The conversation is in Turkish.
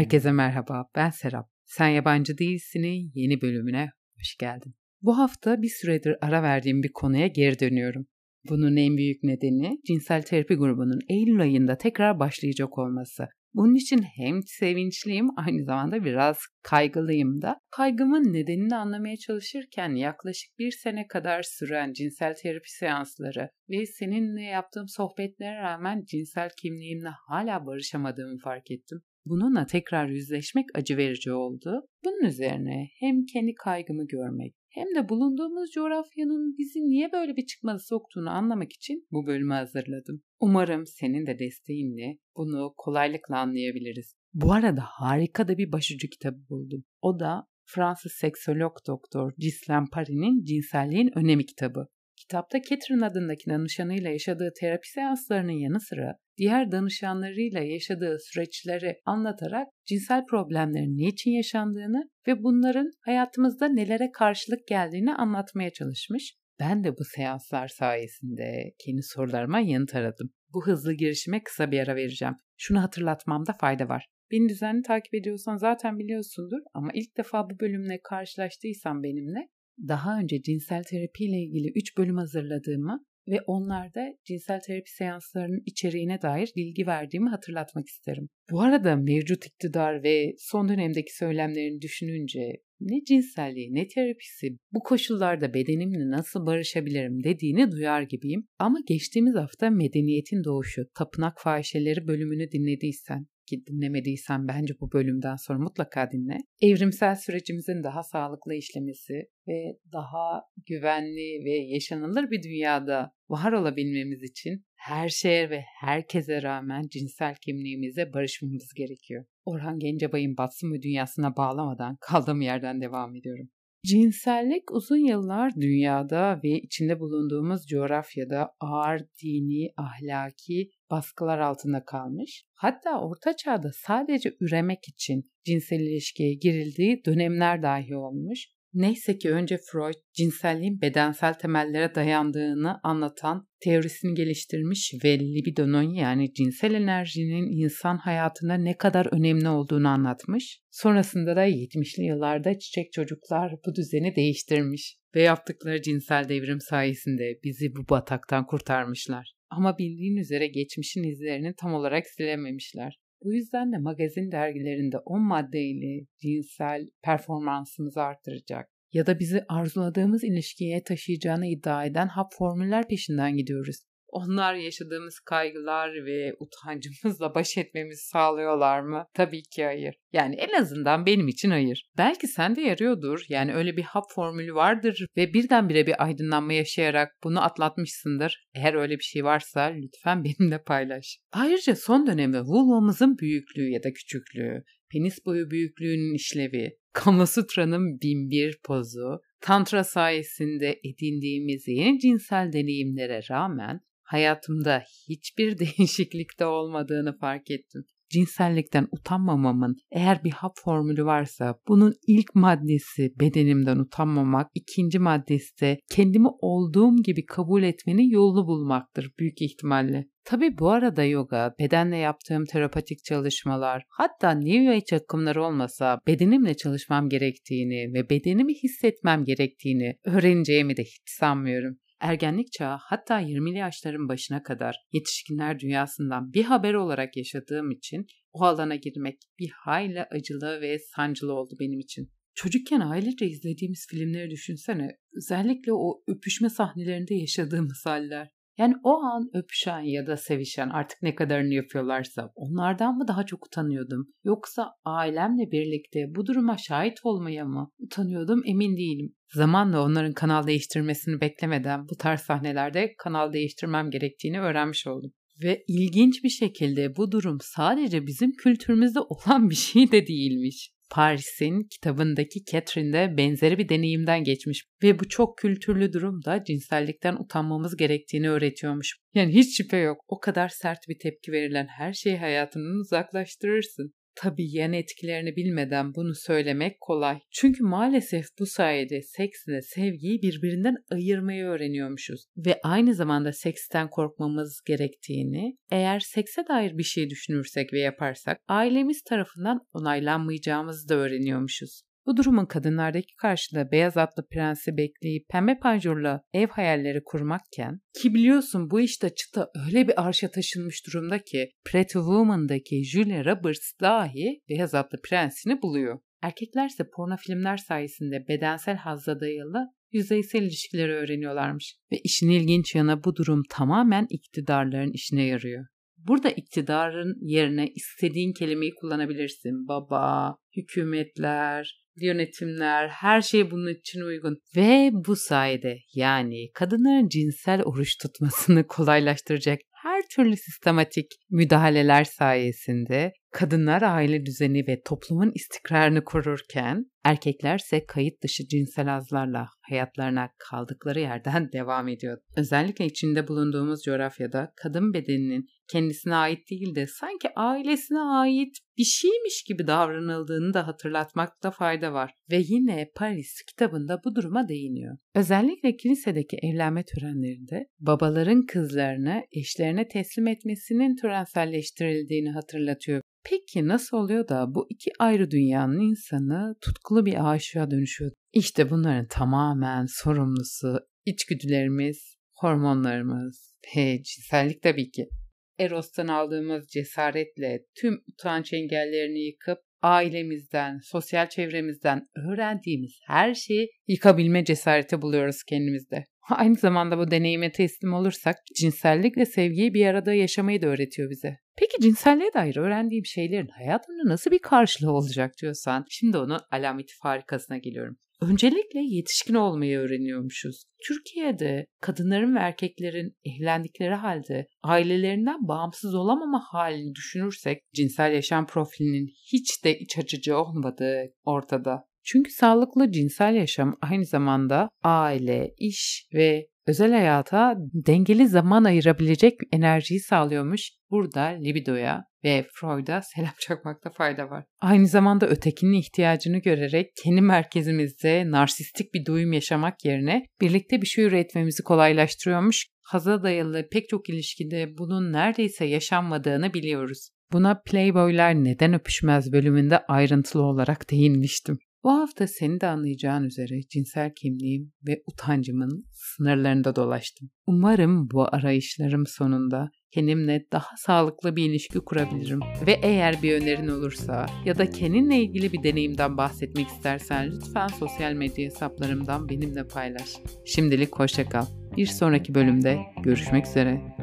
Herkese merhaba, ben Serap. Sen Yabancı Değilsin'in yeni bölümüne hoş geldin. Bu hafta bir süredir ara verdiğim bir konuya geri dönüyorum. Bunun en büyük nedeni cinsel terapi grubunun Eylül ayında tekrar başlayacak olması. Bunun için hem sevinçliyim aynı zamanda biraz kaygılıyım da. Kaygımın nedenini anlamaya çalışırken yaklaşık bir sene kadar süren cinsel terapi seansları ve seninle yaptığım sohbetlere rağmen cinsel kimliğimle hala barışamadığımı fark ettim. Bununla tekrar yüzleşmek acı verici oldu. Bunun üzerine hem kendi kaygımı görmek hem de bulunduğumuz coğrafyanın bizi niye böyle bir çıkmaza soktuğunu anlamak için bu bölümü hazırladım. Umarım senin de desteğinle bunu kolaylıkla anlayabiliriz. Bu arada harika da bir başucu kitabı buldum. O da Fransız seksolog doktor Ghislaine Paris'in Cinselliğin Önemi kitabı. Kitapta Catherine adındaki danışanıyla yaşadığı terapi seanslarının yanı sıra diğer danışanlarıyla yaşadığı süreçleri anlatarak cinsel problemlerin niçin yaşandığını ve bunların hayatımızda nelere karşılık geldiğini anlatmaya çalışmış. Ben de bu seanslar sayesinde kendi sorularıma yanıt aradım. Bu hızlı girişime kısa bir ara vereceğim. Şunu hatırlatmamda fayda var. Beni düzenli takip ediyorsan zaten biliyorsundur ama ilk defa bu bölümle karşılaştıysan benimle daha önce cinsel terapi ile ilgili 3 bölüm hazırladığımı ve onlarda cinsel terapi seanslarının içeriğine dair bilgi verdiğimi hatırlatmak isterim. Bu arada mevcut iktidar ve son dönemdeki söylemlerini düşününce ne cinselliği ne terapisi bu koşullarda bedenimle nasıl barışabilirim dediğini duyar gibiyim. Ama geçtiğimiz hafta Medeniyetin Doğuşu Tapınak Fahişeleri bölümünü dinlediysen ki dinlemediysen bence bu bölümden sonra mutlaka dinle. Evrimsel sürecimizin daha sağlıklı işlemesi ve daha güvenli ve yaşanılır bir dünyada var olabilmemiz için her şeye ve herkese rağmen cinsel kimliğimize barışmamız gerekiyor. Orhan Gencebay'ın batsın ve dünyasına bağlamadan kaldığım yerden devam ediyorum. Cinsellik uzun yıllar dünyada ve içinde bulunduğumuz coğrafyada ağır dini, ahlaki baskılar altında kalmış. Hatta orta çağda sadece üremek için cinsel ilişkiye girildiği dönemler dahi olmuş. Neyse ki önce Freud cinselliğin bedensel temellere dayandığını anlatan teorisini geliştirmiş ve libidonun yani cinsel enerjinin insan hayatında ne kadar önemli olduğunu anlatmış. Sonrasında da 70'li yıllarda çiçek çocuklar bu düzeni değiştirmiş ve yaptıkları cinsel devrim sayesinde bizi bu bataktan kurtarmışlar. Ama bildiğin üzere geçmişin izlerini tam olarak silememişler. Bu yüzden de magazin dergilerinde 10 maddeyle cinsel performansımızı artıracak ya da bizi arzuladığımız ilişkiye taşıyacağını iddia eden hap formüller peşinden gidiyoruz. Onlar yaşadığımız kaygılar ve utancımızla baş etmemizi sağlıyorlar mı? Tabii ki hayır. Yani en azından benim için hayır. Belki sende yarıyordur. Yani öyle bir hap formülü vardır ve birdenbire bir aydınlanma yaşayarak bunu atlatmışsındır. Eğer öyle bir şey varsa lütfen benimle paylaş. Ayrıca son dönemde vulvamızın büyüklüğü ya da küçüklüğü, penis boyu büyüklüğünün işlevi, Kamasutra'nın binbir pozu, Tantra sayesinde edindiğimiz yeni cinsel deneyimlere rağmen hayatımda hiçbir değişiklikte olmadığını fark ettim. Cinsellikten utanmamamın eğer bir hap formülü varsa bunun ilk maddesi bedenimden utanmamak, ikinci maddesi de kendimi olduğum gibi kabul etmenin yolunu bulmaktır büyük ihtimalle. Tabi bu arada yoga, bedenle yaptığım terapatik çalışmalar, hatta New Age akımları olmasa bedenimle çalışmam gerektiğini ve bedenimi hissetmem gerektiğini öğreneceğimi de hiç sanmıyorum. Ergenlik çağı hatta 20'li yaşların başına kadar yetişkinler dünyasından bir haber olarak yaşadığım için o alana girmek bir hayli acılı ve sancılı oldu benim için. Çocukken ailece izlediğimiz filmleri düşünsene. Özellikle o öpüşme sahnelerinde yaşadığımız haller. Yani o an öpüşen ya da sevişen artık ne kadarını yapıyorlarsa onlardan mı daha çok utanıyordum? Yoksa ailemle birlikte bu duruma şahit olmaya mı utanıyordum emin değilim. Zamanla onların kanal değiştirmesini beklemeden bu tarz sahnelerde kanal değiştirmem gerektiğini öğrenmiş oldum. Ve ilginç bir şekilde bu durum sadece bizim kültürümüzde olan bir şey de değilmiş. Paris'in kitabındaki Catherine de benzeri bir deneyimden geçmiş ve bu çok kültürlü durumda cinsellikten utanmamız gerektiğini öğretiyormuş. Yani hiç şüphe yok o kadar sert bir tepki verilen her şeyi hayatından uzaklaştırırsın. Tabii yan etkilerini bilmeden bunu söylemek kolay. Çünkü maalesef bu sayede seksle sevgiyi birbirinden ayırmayı öğreniyormuşuz. Ve aynı zamanda seksten korkmamız gerektiğini, eğer sekse dair bir şey düşünürsek ve yaparsak ailemiz tarafından onaylanmayacağımızı da öğreniyormuşuz. Bu durumun kadınlardaki karşılığı beyaz atlı prensi bekleyip pembe panjurla ev hayalleri kurmakken ki biliyorsun bu işte çıta öyle bir arşa taşınmış durumda ki Pretty Woman'daki Julia Roberts dahi beyaz atlı prensini buluyor. Erkeklerse porno filmler sayesinde bedensel hazza dayalı yüzeysel ilişkileri öğreniyorlarmış. Ve işin ilginç yanı bu durum tamamen iktidarların işine yarıyor. Burada iktidarın yerine istediğin kelimeyi kullanabilirsin. Baba, hükümetler, yönetimler, her şey bunun için uygun. Ve bu sayede yani kadınların cinsel oruç tutmasını kolaylaştıracak her türlü sistematik müdahaleler sayesinde kadınlar aile düzeni ve toplumun istikrarını korurken erkeklerse kayıt dışı cinsel azlarla hayatlarına kaldıkları yerden devam ediyor. Özellikle içinde bulunduğumuz coğrafyada kadın bedeninin kendisine ait değil de sanki ailesine ait bir şeymiş gibi davranıldığını da hatırlatmakta fayda var. Ve yine Paris kitabında bu duruma değiniyor. Özellikle kilisedeki evlenme törenlerinde babaların kızlarını eşlerine teslim etmesinin törenselleştirildiğini hatırlatıyor. Peki nasıl oluyor da bu iki ayrı dünyanın insanı tutkulu bir aşığa dönüşüyor? İşte bunların tamamen sorumlusu içgüdülerimiz, hormonlarımız ve cinsellik tabii ki. Eros'tan aldığımız cesaretle tüm utanç engellerini yıkıp ailemizden, sosyal çevremizden öğrendiğimiz her şeyi yıkabilme cesareti buluyoruz kendimizde. Aynı zamanda bu deneyime teslim olursak cinsellik ve sevgiyi bir arada yaşamayı da öğretiyor bize. Peki cinselliğe dair öğrendiğim şeylerin hayatımda nasıl bir karşılığı olacak diyorsan şimdi onun alameti farikasına geliyorum. Öncelikle yetişkin olmayı öğreniyormuşuz. Türkiye'de kadınların ve erkeklerin evlendikleri halde ailelerinden bağımsız olamama halini düşünürsek cinsel yaşam profilinin hiç de iç açıcı olmadığı ortada. Çünkü sağlıklı cinsel yaşam aynı zamanda aile, iş ve özel hayata dengeli zaman ayırabilecek enerjiyi sağlıyormuş. Burada libidoya ve Freud'a selam çakmakta fayda var. Aynı zamanda ötekinin ihtiyacını görerek kendi merkezimizde narsistik bir duyum yaşamak yerine birlikte bir şey üretmemizi kolaylaştırıyormuş. Haza dayalı pek çok ilişkide bunun neredeyse yaşanmadığını biliyoruz. Buna Playboy'lar neden öpüşmez bölümünde ayrıntılı olarak değinmiştim. Bu hafta seni de anlayacağın üzere cinsel kimliğim ve utancımın sınırlarında dolaştım. Umarım bu arayışlarım sonunda kendimle daha sağlıklı bir ilişki kurabilirim. Ve eğer bir önerin olursa ya da kendinle ilgili bir deneyimden bahsetmek istersen lütfen sosyal medya hesaplarımdan benimle paylaş. Şimdilik hoşçakal. Bir sonraki bölümde görüşmek üzere.